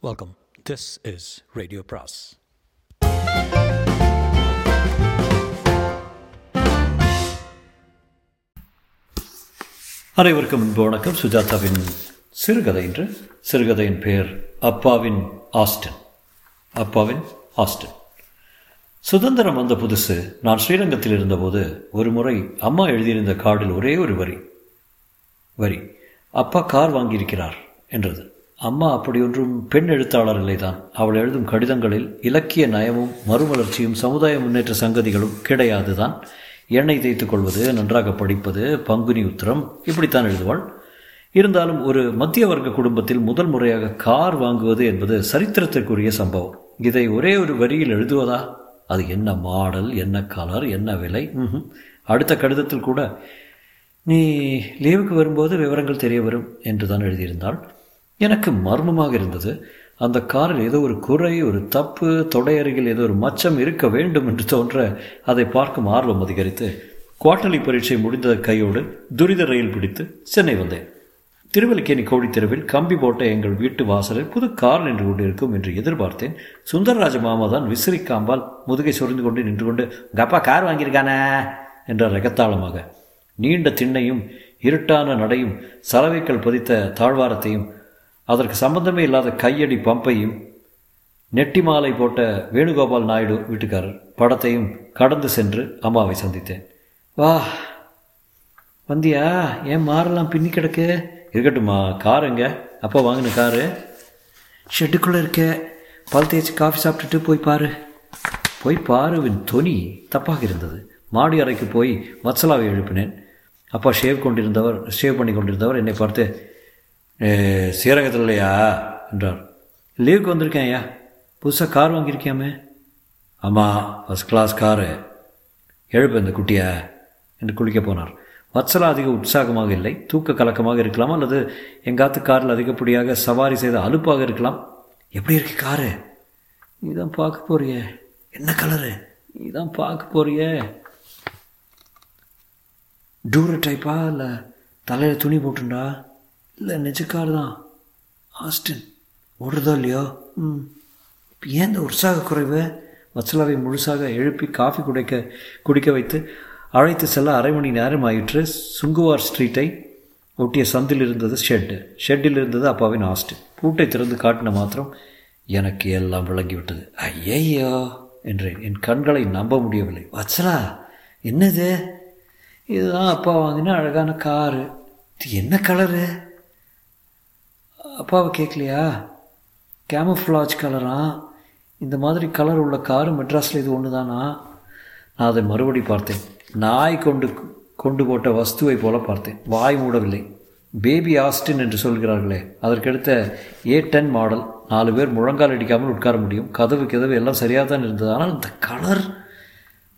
Welcome this is radio பிராஸ் அனைவருக்கும் முன்பு வணக்கம். சுஜாதாவின் சிறுகதை என்று. சிறுகதையின் பெயர் அப்பாவின் ஆஸ்டன். அப்பாவின் ஆஸ்டன். சுதந்திரம் வந்த புதுசு. நான் ஸ்ரீரங்கத்தில் இருந்தபோது ஒரு முறை அம்மா எழுதியிருந்த கார்டில் ஒரே ஒரு வரி. வரி அப்பா கார் வாங்கியிருக்கிறார் என்றது. அம்மா அப்படி ஒன்றும் பெண் எழுத்தாளர் இல்லைதான். அவள் எழுதும் கடிதங்களில் இலக்கிய நயமும் மறுமலர்ச்சியும் சமுதாய முன்னேற்ற சங்கதிகளும் கிடையாதுதான். எண்ணெய் தேய்த்துக் கொள்வது நன்றாக படிப்பது பங்குனி உத்திரம் இப்படித்தான் எழுதுவாள். இருந்தாலும் ஒரு மத்திய வர்க்க குடும்பத்தில் முதல் முறையாக கார் வாங்குவது என்பது சரித்திரத்திற்குரிய சம்பவம். இதை ஒரே ஒரு வரியில் எழுதுவதா? அது என்ன மாடல் என்ன கலர் என்ன விலை? அடுத்த கடிதத்தில் கூட நீ லீவுக்கு வரும்போது விவரங்கள் தெரிய வரும் என்று தான் எழுதியிருந்தாள். எனக்கு மர்மமாக இருந்தது. அந்த காரில் ஏதோ ஒரு குறை ஒரு தப்பு தொடை அருகில் ஏதோ ஒரு மச்சம் இருக்க வேண்டும் என்று தோன்ற அதை பார்க்கும் ஆர்வம் அதிகரித்து குவார்டர்லி பரீட்சை முடிந்த கையோடு துரித ரயில் பிடித்து சென்னை வந்தேன். திருவல்லிக்கேணி கோடித்தெருவில் கம்பி போட்ட எங்கள் வீட்டு வாசலில் புது கார் நின்று கொண்டிருக்கும் என்று எதிர்பார்த்தேன். சுந்தரராஜ மாமா தான் விசிறிக்காம்பால் முதுகை சொரிந்து கொண்டு நின்று கொண்டு உங்கள் அப்பா கார் வாங்கியிருக்கானே? என்றார் ரகத்தாளமாக. நீண்ட திண்ணையும் இருட்டான நடையும் சலவைக்கல் பதித்த தாழ்வாரத்தையும் அதற்கு சம்பந்தமே இல்லாத கையடி பம்பையும் நெட்டி மாலை போட்ட வேணுகோபால் நாயுடு வீட்டுக்காரர் படத்தையும் கடந்து சென்று அம்மாவை சந்தித்தேன். வா வந்தியா ஏன் மாறலாம் பின்னி கிடக்கு? இருக்கட்டும்மா கார் எங்க? அப்பா வாங்கின காரு. ஷெட்டுக்குள்ளே இருக்க பல் தேய்ச்சி காஃபி சாப்பிட்டுட்டு போய் பாரு. போய் பாருவின் தொனி தப்பாக இருந்தது. மாடி அறைக்கு போய் வத்சலாவை எழுப்பினேன். அப்பா ஷேவ் கொண்டிருந்தவர் ஷேவ் பண்ணி கொண்டிருந்தவர் என்னை பார்த்து சீரகத்தில் இல்லையா என்றார் லீவுக்கு வந்திருக்கேன் ஐயா. புதுசாக கார் வாங்கியிருக்கியாமே? ஆமாம் ஃபஸ்ட் கிளாஸ் காரு. எழுப்பு இந்த குட்டியை என்று குளிக்க போனார். வத்சலா அதிக உற்சாகமாக இல்லை. தூக்க கலக்கமாக இருக்கலாம்? அல்லது எங்காத்து காரில் அதிகப்படியாக சவாரி செய்த அலுப்பாக இருக்கலாம்? எப்படி இருக்கு காரு? நீ தான் பார்க்க போறிய. என்ன கலரு? நீ தான் பார்க்க போறியே. டூர டைப்பா இல்லை தலையில் துணி போட்டுண்டா? இல்லை நிஜ கார் தான். ஆஸ்டின் ஓடுறதோ இல்லையோ? ம். இப்போ ஏன் இந்த உற்சாக குறைவு வத்சலாவை முழுசாக எழுப்பி காஃபி குடிக்க குடிக்க வைத்து அழைத்து செல்ல அரை மணி நேரம் ஆயிற்று? சுங்குவார் ஸ்ட்ரீட்டை ஒட்டிய சந்தில் இருந்தது ஷெட்டு. ஷெட்டில் இருந்தது அப்பாவின் ஹாஸ்டல் பூட்டை திறந்து காட்டின மாத்திரம் எனக்கு எல்லாம் விளங்கிவிட்டது. ஐயையோ என்றேன். என் கண்களை நம்ப முடியவில்லை. வத்சலா என்னது? இதுதான் அப்பா வாங்கின அழகான காரு. இது என்ன கலரு? அப்பாவை கேட்கலையா கேமஃப்ளாஜ் கலரா இந்த மாதிரி கலர் உள்ள காரு மெட்ராஸில் இது ஒன்று தானா நான் அதை மறுபடி பார்த்தேன். நாய் கொண்டு கொண்டு போட்ட வஸ்துவை போல பார்த்தேன். வாய் மூடவில்லை. பேபி ஆஸ்டின் என்று சொல்கிறார்களே அதற்கடுத்த ஏ டென் மாடல் நாலு பேர் முழங்கால் அடிக்காமல் உட்கார முடியும். கதவு கதவு எல்லாம் சரியாக தான் இருந்தது. ஆனால் இந்த கலர்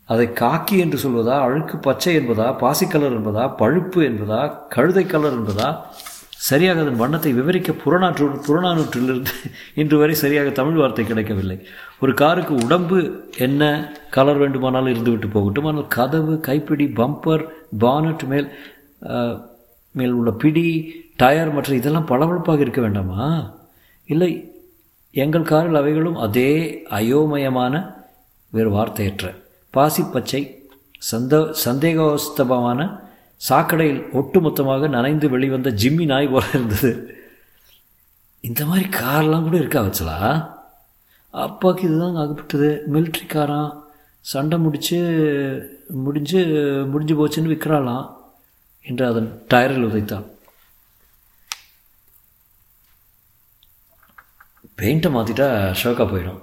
அதை காக்கி என்று சொல்வதா அழுக்கு பச்சை என்பதா பாசி கலர் என்பதா பழுப்பு என்பதா கழுதை கலர் என்பதா சரியாக அதன் வண்ணத்தை விவரிக்க புறநாற்று புறநானூற்றிலிருந்து இன்று வரை சரியாக தமிழ் வார்த்தை கிடைக்கவில்லை. ஒரு காருக்கு உடம்பு என்ன கலர் வேண்டுமானாலும் இருந்துவிட்டு போகட்டும். ஆனால் கதவு கைப்பிடி பம்பர் பானட் மேல் மேல் உள்ள பிடி டயர் மற்ற இதெல்லாம் பளபளப்பாக இருக்க வேண்டாமா? இல்லை எங்கள் காரில் அவைகளும் அதே அயோமயமான வேறு வார்த்தையற்ற. பாசிப்பச்சை சந்த சந்தேகோஸ்தபமான சாக்கடையில் ஒட்டுமொத்தமாக நனைந்து வெளிவந்த ஜிம்மி நாய் போல இருந்தது. இந்த மாதிரி கார்லாம் கூட இருக்கா வச்சலா? அப்பாவுக்கு இதுதான் ஆகப்பட்டது. மிலிட்ரி காராம் சண்டை முடிச்சு முடிஞ்சு முடிஞ்சு போச்சுன்னு விற்கிறாளாம் என்று அதன் டயரில் உதைத்தான். பெயிண்ட்டை மாற்றிட்டா ஷோக்கா போயிடும்.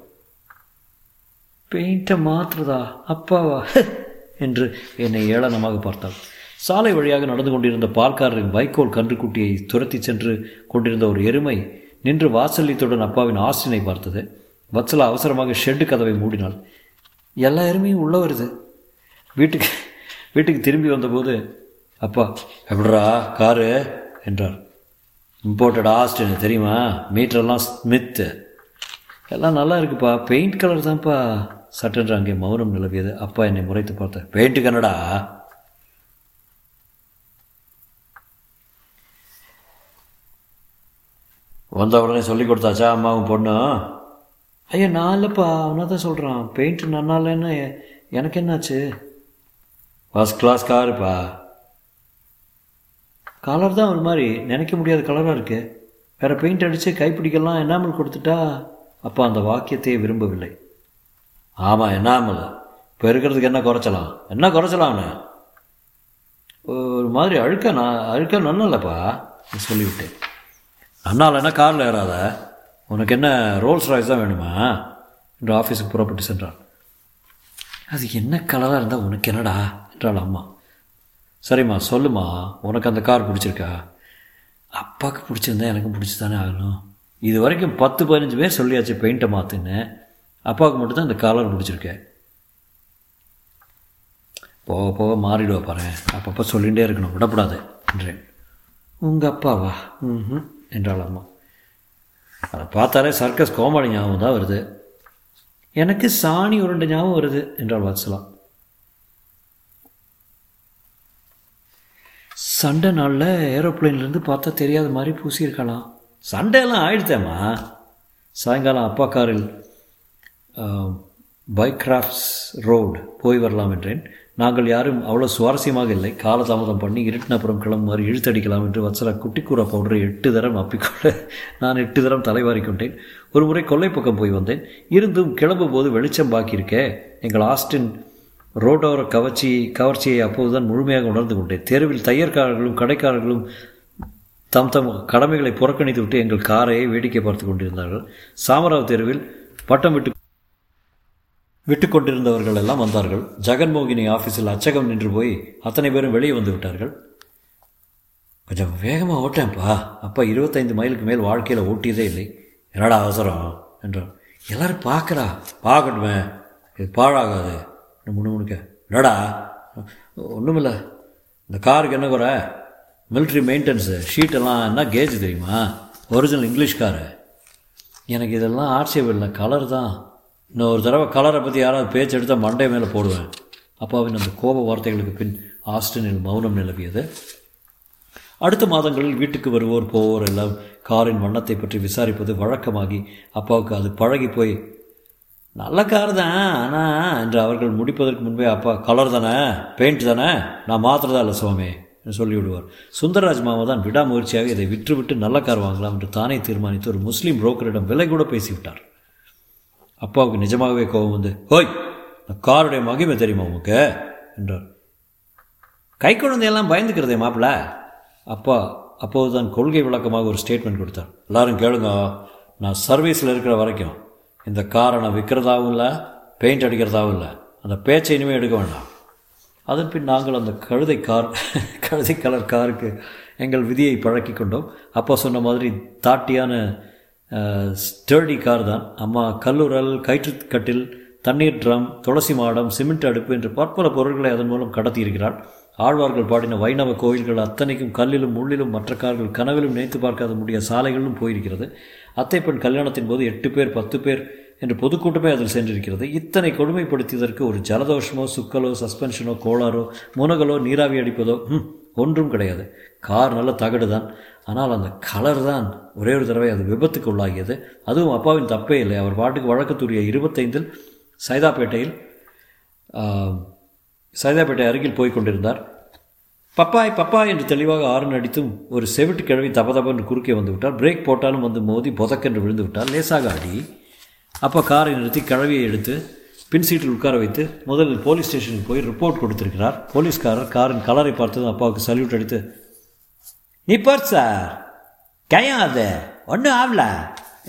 பெயிண்ட்டை மாற்றுறதா அப்பாவா? என்று என்னை ஏளனமாக பார்த்தாள். சாலை வழியாக நடந்து கொண்டிருந்த பால்காரரின் வைக்கோல் கன்றுக்குட்டியை துரத்தி சென்று கொண்டிருந்த ஒரு எருமை நின்று வாசல்யத்துடன் அப்பாவின் ஆஸ்டினை பார்த்தது. வத்சலா அவசரமாக ஷெட்டு கதவை மூடினாள். எல்லா எருமையும் உள்ள வருது. வீட்டுக்கு வீட்டுக்கு திரும்பி வந்தபோது அப்பா எப்படா காரு? என்றார். இம்போர்ட்டட் ஆஸ்டின் தெரியுமா? மீட்டரெல்லாம் ஸ்மித்து. எல்லாம் நல்லா இருக்குப்பா. பெயிண்ட் கலர் தான்ப்பா. சட்டென்று அங்கே மௌனம் நிலவியது. அப்பா என்னை முறைத்து பார்த்த பெயிண்ட்டு கன்னடா வந்த உடனே சொல்லி கொடுத்தாச்சா அம்மாவும் பொண்ணும்? ஐயா நான் இல்லைப்பா. அவனை தான் சொல்கிறான் பெயிண்ட் நன்னாலன்னு எனக்கு என்னாச்சு? ஃபஸ்ட் கிளாஸ் காருப்பா கலர் தான் ஒரு மாதிரி. நினைக்க முடியாத கலராக இருக்கு. வேறு பெயிண்ட் அடித்து கைப்பிடிக்கலாம் என்னாமல் கொடுத்துட்டா அப்பா அந்த வாக்கியத்தையே விரும்பவில்லை. ஆமாம் என்னாமல் இப்போ இருக்கிறதுக்கு என்ன குறைச்சலாம்? என்ன குறைச்சலாம்னு ஒரு மாதிரி அழுக்க நான் அழுக்க நன்னலப்பா சொல்லிவிட்டேன். அண்ணால் என்ன காரில் ஏறாத? உனக்கு என்ன ரோல்ஸ் ராய்ஸ் தான் வேணுமா? என்று ஆஃபீஸுக்கு புறப்பட்டு சென்றான். அது என்ன கலராக இருந்தால் உனக்கு என்னடா? என்றாள் அம்மா. சரிம்மா சொல்லுமா உனக்கு அந்த கார் பிடிச்சிருக்கா? அப்பாவுக்கு பிடிச்சிருந்தா எனக்கும் பிடிச்சி தானே ஆகணும். இது வரைக்கும் பத்து பதினஞ்சு பேர் சொல்லியாச்சு பெயிண்ட்டை மாற்றுன்னு அப்பாவுக்கு மட்டும்தான் இந்த கலர் பிடிச்சிருக்கேன் போக போக மாறிடுவா பாரு. அப்பப்போ சொல்லிகிட்டே இருக்கணும். விடப்படாது என்றேன். உங்கள் அப்பாவா? ம் என்றாள் அம்மா அதை பார்த்தாலே சர்க்கஸ் கோமாளி ஞாபகம் தான் வருது. எனக்கு சாணி உருண்டை ஞாபகம் வருது என்றாள் வத்சலா. சண்டை நாளில் ஏரோப்ளைன்லேருந்து பார்த்தா தெரியாத மாதிரி பூசியிருக்கலாம். சண்டையெல்லாம் ஆயிடுத்தேம்மா. சாயங்காலம் அப்பா காரில் பைக்ராஃப்ட்ஸ் ரோடு போய் வரலாம் என்றேன். நாங்கள் யாரும் அவ்வளோ சுவாரஸ்யமாக இல்லை. காலதாமதம் பண்ணி இருட்டினப்புறம் கிளம்புமாறு இழுத்தடிக்கலாம் என்று வத்சலா குட்டிக்கூற பவுடரை எட்டு தரம் அப்பிக்கொள்ள நான் எட்டு தரம் தலைவாரி கொண்டேன். ஒரு முறை கொல்லை பக்கம் போய் வந்தேன். இருந்தும் கிளம்பும் போது வெளிச்சம் பாக்கியிருக்கே. எங்கள் ஆஸ்டின் ரோடோர கவர்ச்சி கவர்ச்சியை அப்போதுதான் முழுமையாக உணர்ந்து கொண்டேன். தெருவில் தையற்காரர்களும் கடைக்காரர்களும் தம் தம் கடமைகளை புறக்கணித்து விட்டு எங்கள் காரையை வேடிக்கை பார்த்து கொண்டிருந்தார்கள். சாமராவ் தெருவில் பட்டம் விட்டு விட்டு கொண்டிருந்தவர்கள் எல்லாம் வந்தார்கள். ஜெகன்மோகினி ஆஃபீஸில் அச்சகம் நின்று போய் அத்தனை பேரும் வெளியே வந்து விட்டார்கள். கொஞ்சம் வேகமாக ஓட்டேன்ப்பா. அப்பா இருபத்தைந்து மைலுக்கு மேல் வாழ்க்கையில் ஓட்டியதே இல்லை. என்னடா அவசரம்? என்றார் எல்லாரும் பார்க்குறா. பார்க்கட்டுமே. இது பாழாகாது. முன்னு முணுக்க. என்னடா? ஒன்றுமில்ல இந்த காருக்கு என்ன குறை? மிலிட்ரி மெயின்டெனன்ஸு ஷீட்டெல்லாம் என்ன கேஜ் தெரியுமா? Original English car. எனக்கு இதெல்லாம் ஆட்சேபம் இல்லை கலர் தான். இன்னொரு ஒரு தடவை கலரை பற்றி யாராவது பேச்சு எடுத்தால் மண்டை மேலே போடுவேன். அப்பாவின் அந்த கோப வார்த்தைகளுக்கு பின் ஆஸ்டனில் மௌனம் நிலவியது. அடுத்த மாதங்களில் வீட்டுக்கு வருவோர் போவோர் எல்லாம் காரின் வண்ணத்தை பற்றி விசாரிப்பது வழக்கமாகி அப்பாவுக்கு அது பழகி போய் நல்ல கார் தான் ஆனால் என்று அவர்கள் முடிப்பதற்கு முன்பே அப்பா கலர் தானே பெயிண்ட் தானே நான் மாத்திரதா இல்லை சுவாமி என்று சொல்லிவிடுவார். சுந்தரராஜ் மாமா தான் விடாமுயற்சியாக இதை விற்றுவிட்டு நல்ல கார் வாங்கலாம் என்று தானே தீர்மானித்து ஒரு முஸ்லீம் புரோக்கரிடம் விலை கூட பேசிவிட்டார். அப்பாவுக்கு நிஜமாகவே கோபம் வந்து ஹோய் காருடைய மகிமை தெரியுமா உமக்கு என்றார். கை குழந்தையெல்லாம் பயந்துக்கிறதே மாப்பிள்ள அப்பா அப்போது தான் கொள்கை விளக்கமாக ஒரு ஸ்டேட்மெண்ட் கொடுத்தார். எல்லாரும் கேளுங்க நான் சர்வீஸில் இருக்கிற வரைக்கும் இந்த காரை நான் விற்கிறதாவும் இல்லை பெயிண்ட் அடிக்கிறதாகவும் இல்லை. அந்த பேச்சை இனிமேல் எடுக்க வேண்டாம். அதன் பின் நாங்கள் அந்த கழுதை கார் கழுதை கலர் காருக்கு எங்கள் விதியை பழக்கி கொண்டோம். அப்போ சொன்ன மாதிரி தாட்டியான ஸ்டர்டி கார் தான். அம்மா கல்லுரல் கயிற்றுக்கட்டில் தண்ணீர் ட்ரம் துளசி மாடம் சிமெண்ட் அடுப்பு என்று பற்பல பொருட்களை அதன் மூலம் கடத்தியிருக்கிறாள். ஆழ்வார்கள் பாடின வைணவ கோயில்கள் அத்தனைக்கும் கல்லிலும் முள்ளிலும் மற்ற கார்கள் கனவிலும் நினைத்து பார்க்காத முடிய சாலைகளிலும் போயிருக்கிறது. அத்தை பெண் கல்யாணத்தின் போது எட்டு பேர் பத்து பேர் என்று பொதுக்கூட்டமே அதில் சென்றிருக்கிறது. இத்தனை கொடுமைப்படுத்தியதற்கு ஒரு ஜலதோஷமோ சுக்கலோ சஸ்பென்ஷனோ கோளாரோ முனகலோ நீராவி அடிப்பதோ ஒன்றும் கிடையாது. கார் நல்ல தகடு தான் ஆனால் அந்த கலர் தான் ஒரே ஒரு தடவை அது விபத்துக்கு உள்ளாகியது. அதுவும் அப்பாவின் தப்பே இல்லை. அவர் பாட்டுக்கு வழக்கத்துரிய இருபத்தைந்தில் சைதாப்பேட்டையில் சைதாப்பேட்டை அருகில் போய் கொண்டிருந்தார். பப்பாய் பப்பாய் என்று தெளிவாக ஆறு அடித்தும் ஒரு செவிட்டு கிழவி தப தபன்னு குறுக்கே வந்து விட்டார். பிரேக் போட்டாலும் வந்து மோதி பொதக்கென்று விழுந்து விட்டார். லேசாக அடி. அப்போ காரை நிறுத்தி கிழவியை எடுத்து பின் சீட்டில் உட்கார வைத்து முதலில் போலீஸ் ஸ்டேஷனுக்கு போய் ரிப்போர்ட் கொடுத்திருக்கிறார். போலீஸ்காரர் காரின் கலரை பார்த்ததும் அப்பாவுக்கு சல்யூட் அடித்து நீ போர் சார். கயம் அது ஒன்றும் ஆகல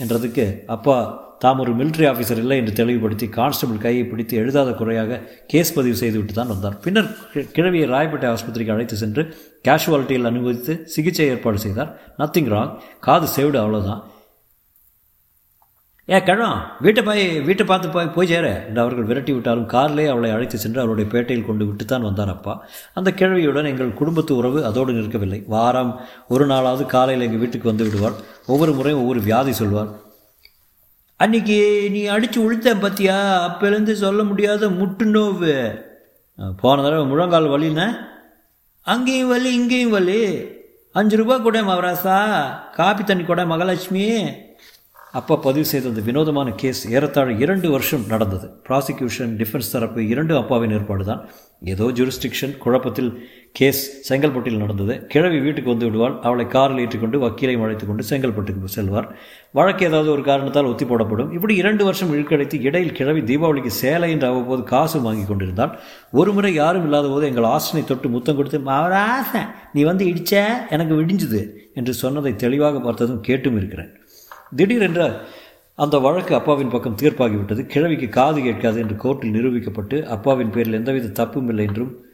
என்றதுக்கு அப்பா தாம் ஒரு மிலிட்ரி ஆஃபீஸர் இல்லை என்று தெளிவுபடுத்தி கான்ஸ்டபிள் கையை பிடித்து எழுதாத குறையாக கேஸ் பதிவு செய்துவிட்டு தான் வந்தார். பின்னர் கிழவியை ராயப்பேட்டை ஆஸ்பத்திரிக்கு அழைத்து சென்று கேஷுவாலிட்டியில் அனுமதித்து சிகிச்சை ஏற்பாடு செய்தார். நத்திங் ராங் காது சேவிடு அவ்வளோதான் ஏ கிழம் வீட்டை போய் வீட்டை பார்த்து போய் போய் சேர. என்று அவர்கள் விரட்டி விட்டாலும் காரிலே அவளை அழைத்து சென்று அவருடைய பேட்டையில் கொண்டு விட்டுத்தான் வந்தார் அப்பா. அந்த கிழவியுடன் எங்கள் குடும்பத்து உறவு அதோடு நிற்கவில்லை. வாரம் ஒரு நாளாவது காலையில் எங்கள் வீட்டுக்கு வந்து விடுவார் ஒவ்வொரு முறையும் ஒவ்வொரு வியாதி சொல்வார் அன்னைக்கு நீ அடித்து உளுத்த பத்தியா? அப்போலேருந்து சொல்ல முடியாத முட்டு நோவு போன தடவை முழங்கால் வலின்னா அங்கேயும் வலி இங்கேயும் வலி. அஞ்சு ரூபா கூட மவராசா காப்பி தண்ணி கூட மகாலட்சுமி. அப்போ பதிவு செய்த அந்த வினோதமான கேஸ் ஏறத்தாழ இரண்டு வருஷம் நடந்தது. ப்ராசிக்யூஷன் டிஃபென்ஸ் தரப்பு இரண்டு அப்பாவின் ஏற்பாடு தான் ஏதோ ஜூரிஸ்டிக்ஷன் குழப்பத்தில் கேஸ் செங்கல்பட்டில் நடந்தது. கிழவி வீட்டுக்கு வந்து விடுவாள். அவளை காரில் ஏற்றிக்கொண்டு வக்கீலை அழைத்து கொண்டு செங்கல்பட்டுக்கு செல்வார். வழக்கு ஏதாவது ஒரு காரணத்தால் ஒத்தி போடப்படும். இப்படி இரண்டு வருஷம் இழுக்கடைத்து இடையில் கிழவி தீபாவளிக்கு சேலை என்று அவ்வப்போது காசு வாங்கி கொண்டிருந்தால் ஒரு முறை யாரும் இல்லாத போது எங்கள் ஆசனை தொட்டு முத்தம் கொடுத்து மாவராசன் நீ வந்து இடிச்ச? எனக்கு விடிஞ்சுது என்று சொன்னதை தெளிவாக பார்த்ததும் கேட்டும் இருக்கிறேன். திடீரென்ற அந்த வழக்கு அப்பாவின் பக்கம் தீர்ப்பாகிவிட்டது. கிழவிக்கு காது கேட்காது என்று கோர்ட்டில் நிரூபிக்கப்பட்டு அப்பாவின் பேரில் எந்தவித தப்பும் இல்லை என்றும்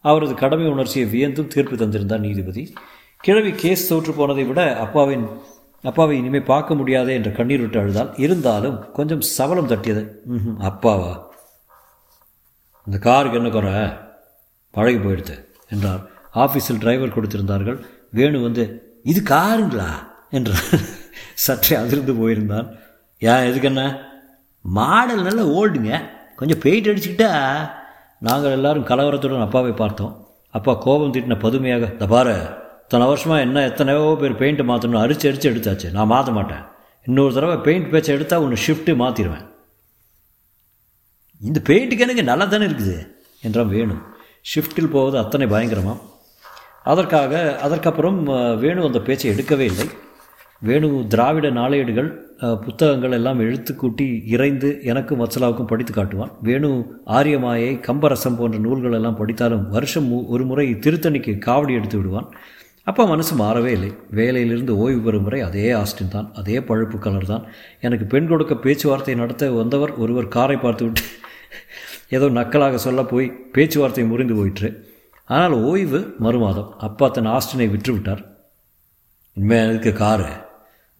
அவரது கடமை உணர்ச்சியை வியந்தும் தீர்ப்பு தந்திருந்தார் நீதிபதி. கிழவி கேஸ் தோற்று போனதை விட அப்பாவின் அப்பாவை இனிமேல் பார்க்க முடியாதே என்ற கண்ணீர் விட்டு அழுதால் இருந்தாலும் கொஞ்சம் சபலம் தட்டியது. ம் அப்பாவா? இந்த காருக்கு என்ன குறை? பழகி போயிடுது என்றார். ஆஃபீஸில் டிரைவர் கொடுத்திருந்தார்கள். வேணு வந்து இது காருங்களா? என்றார் சற்றே அதிர்ந்து போயிருந்தான். ஏன் எதுக்கு என்ன? மாடல் நல்லா ஓல்டுங்க. கொஞ்சம் பெயிண்ட் அடிச்சுக்கிட்டா நாங்கள் எல்லாரும் கலவரத்துடன் அப்பாவை பார்த்தோம். அப்பா கோபம் திட்டின பதுமையாக தபாரு இத்தனை வருஷமாக என்ன எத்தனையோ பேர் பெயிண்ட்டை மாற்றணும் அரிச்சு அரிச்சு எடுத்தாச்சு. நான் மாற்ற மாட்டேன். இன்னொரு தடவை பெயிண்ட் பேச்சை எடுத்தால் ஒன்று ஷிஃப்ட்டு மாற்றிடுவேன் இந்த பெயிண்ட்டுக்கு எனக்கு நல்லா தானே இருக்குது? என்றான் வேணும் ஷிஃப்ட்டில் போவது அத்தனை பயங்கரமாக அதற்காக அதற்கப்புறம் வேணு அந்த பேச்சை எடுக்கவே இல்லை. வேணு திராவிட நாளேடுகள் புத்தகங்கள் எல்லாம் எழுத்து கூட்டி இறைந்து எனக்கும் வச்சலாவுக்கும் படித்து காட்டுவான். வேணு ஆரியமாயை கம்பரசம் போன்ற நூல்கள் எல்லாம் படித்தாலும் வருஷம் மு- ஒரு முறை திருத்தணிக்கு காவடி எடுத்து விடுவான். அப்பா மனசு மாறவே இல்லை. வேலையிலிருந்து ஓய்வு பெறும் வரை அதே ஆஸ்டின் தான் அதே பழுப்பு கலர் தான். எனக்கு பெண் கொடுக்க பேச்சுவார்த்தை நடத்த வந்தவர் ஒருவர் காரை பார்த்து விட்டு ஏதோ நக்கலாக சொல்ல போய் பேச்சுவார்த்தை முறிந்து போயிற்று. ஆனால் ஓய்வு மறுமாதம். அப்பா தன் ஆஸ்டினை விற்று விட்டார் இனிமேல் எதுக்கு காரு?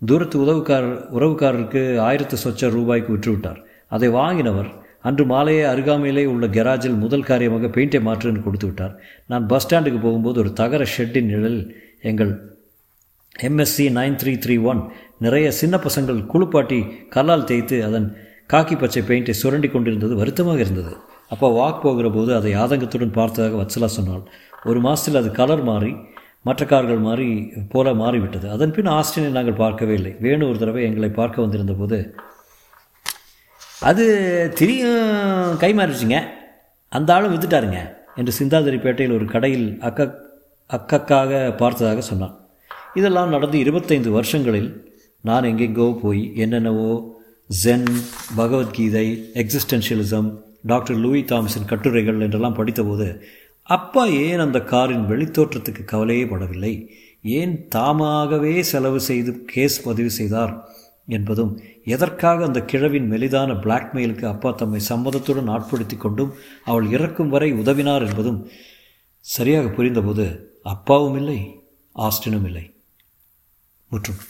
தூரத்து உதவுக்காரர் உறவுக்காரருக்கு ஆயிரத்து சொச்ச ரூபாய்க்கு விற்றுவிட்டார். அதை வாங்கினவர் அன்று மாலையே அருகாமையிலே உள்ள கெராஜில் முதல் காரியமாக பெயிண்டை மாற்றுன்னு கொடுத்து விட்டார் நான் பஸ் ஸ்டாண்டுக்கு போகும்போது ஒரு தகர ஷெட்டின் நிழலில் எங்கள் MSc nine three three one நிறைய சின்ன பசங்கள் குளிப்பாட்டி கல்லால் தேய்த்து அதன் காக்கி பச்சை பெயிண்டை சுரண்டி கொண்டிருந்தது வருத்தமாக இருந்தது. அப்போ வாக் போகிற போது அதை ஆதங்கத்துடன் பார்த்ததாக வத்சலா சொன்னாள். ஒரு மாதத்தில் அது கலர் மாறி மற்ற கார்கள் மாறி போல மாறிவிட்டது. அதன் பின் ஆஸ்டினை நாங்கள் பார்க்கவே இல்லை. வேணு ஒரு தடவை எங்களை பார்க்க வந்திருந்த போது அது திரியும் கைமாறிடுச்சிங்க அந்த ஆளும் வித்துட்டாருங்க என்று சிந்தாதிரிப்பேட்டையில் ஒரு கடையில் அக்க அக்கக்காக பார்த்ததாக சொன்னான். இதெல்லாம் நடந்து இருபத்தைந்து வருஷங்களில் நான் எங்கெங்கோ போய் என்னென்னவோ Zen Bhagavad Gita existentialism doctor Louis Thompson கட்டுரைகள் என்றெல்லாம் படித்தபோது அப்பா ஏன் அந்த காரின் வெளித்தோற்றத்துக்கு கவலையே படவில்லை. ஏன் தாமாகவே செலவு செய்து கேஸ் பதிவு செய்தார் என்பதும் எதற்காக அந்த கிழவின் மெலிதான பிளாக்மெயிலுக்கு அப்பா தம்மை சம்மதத்துடன் ஆட்படுத்தி கொண்டும் அவள் இறக்கும் வரை உதவினார் என்பதும் சரியாக புரிந்தபோது அப்பாவும் இல்லை ஆஸ்டினும் இல்லை முற்றும்.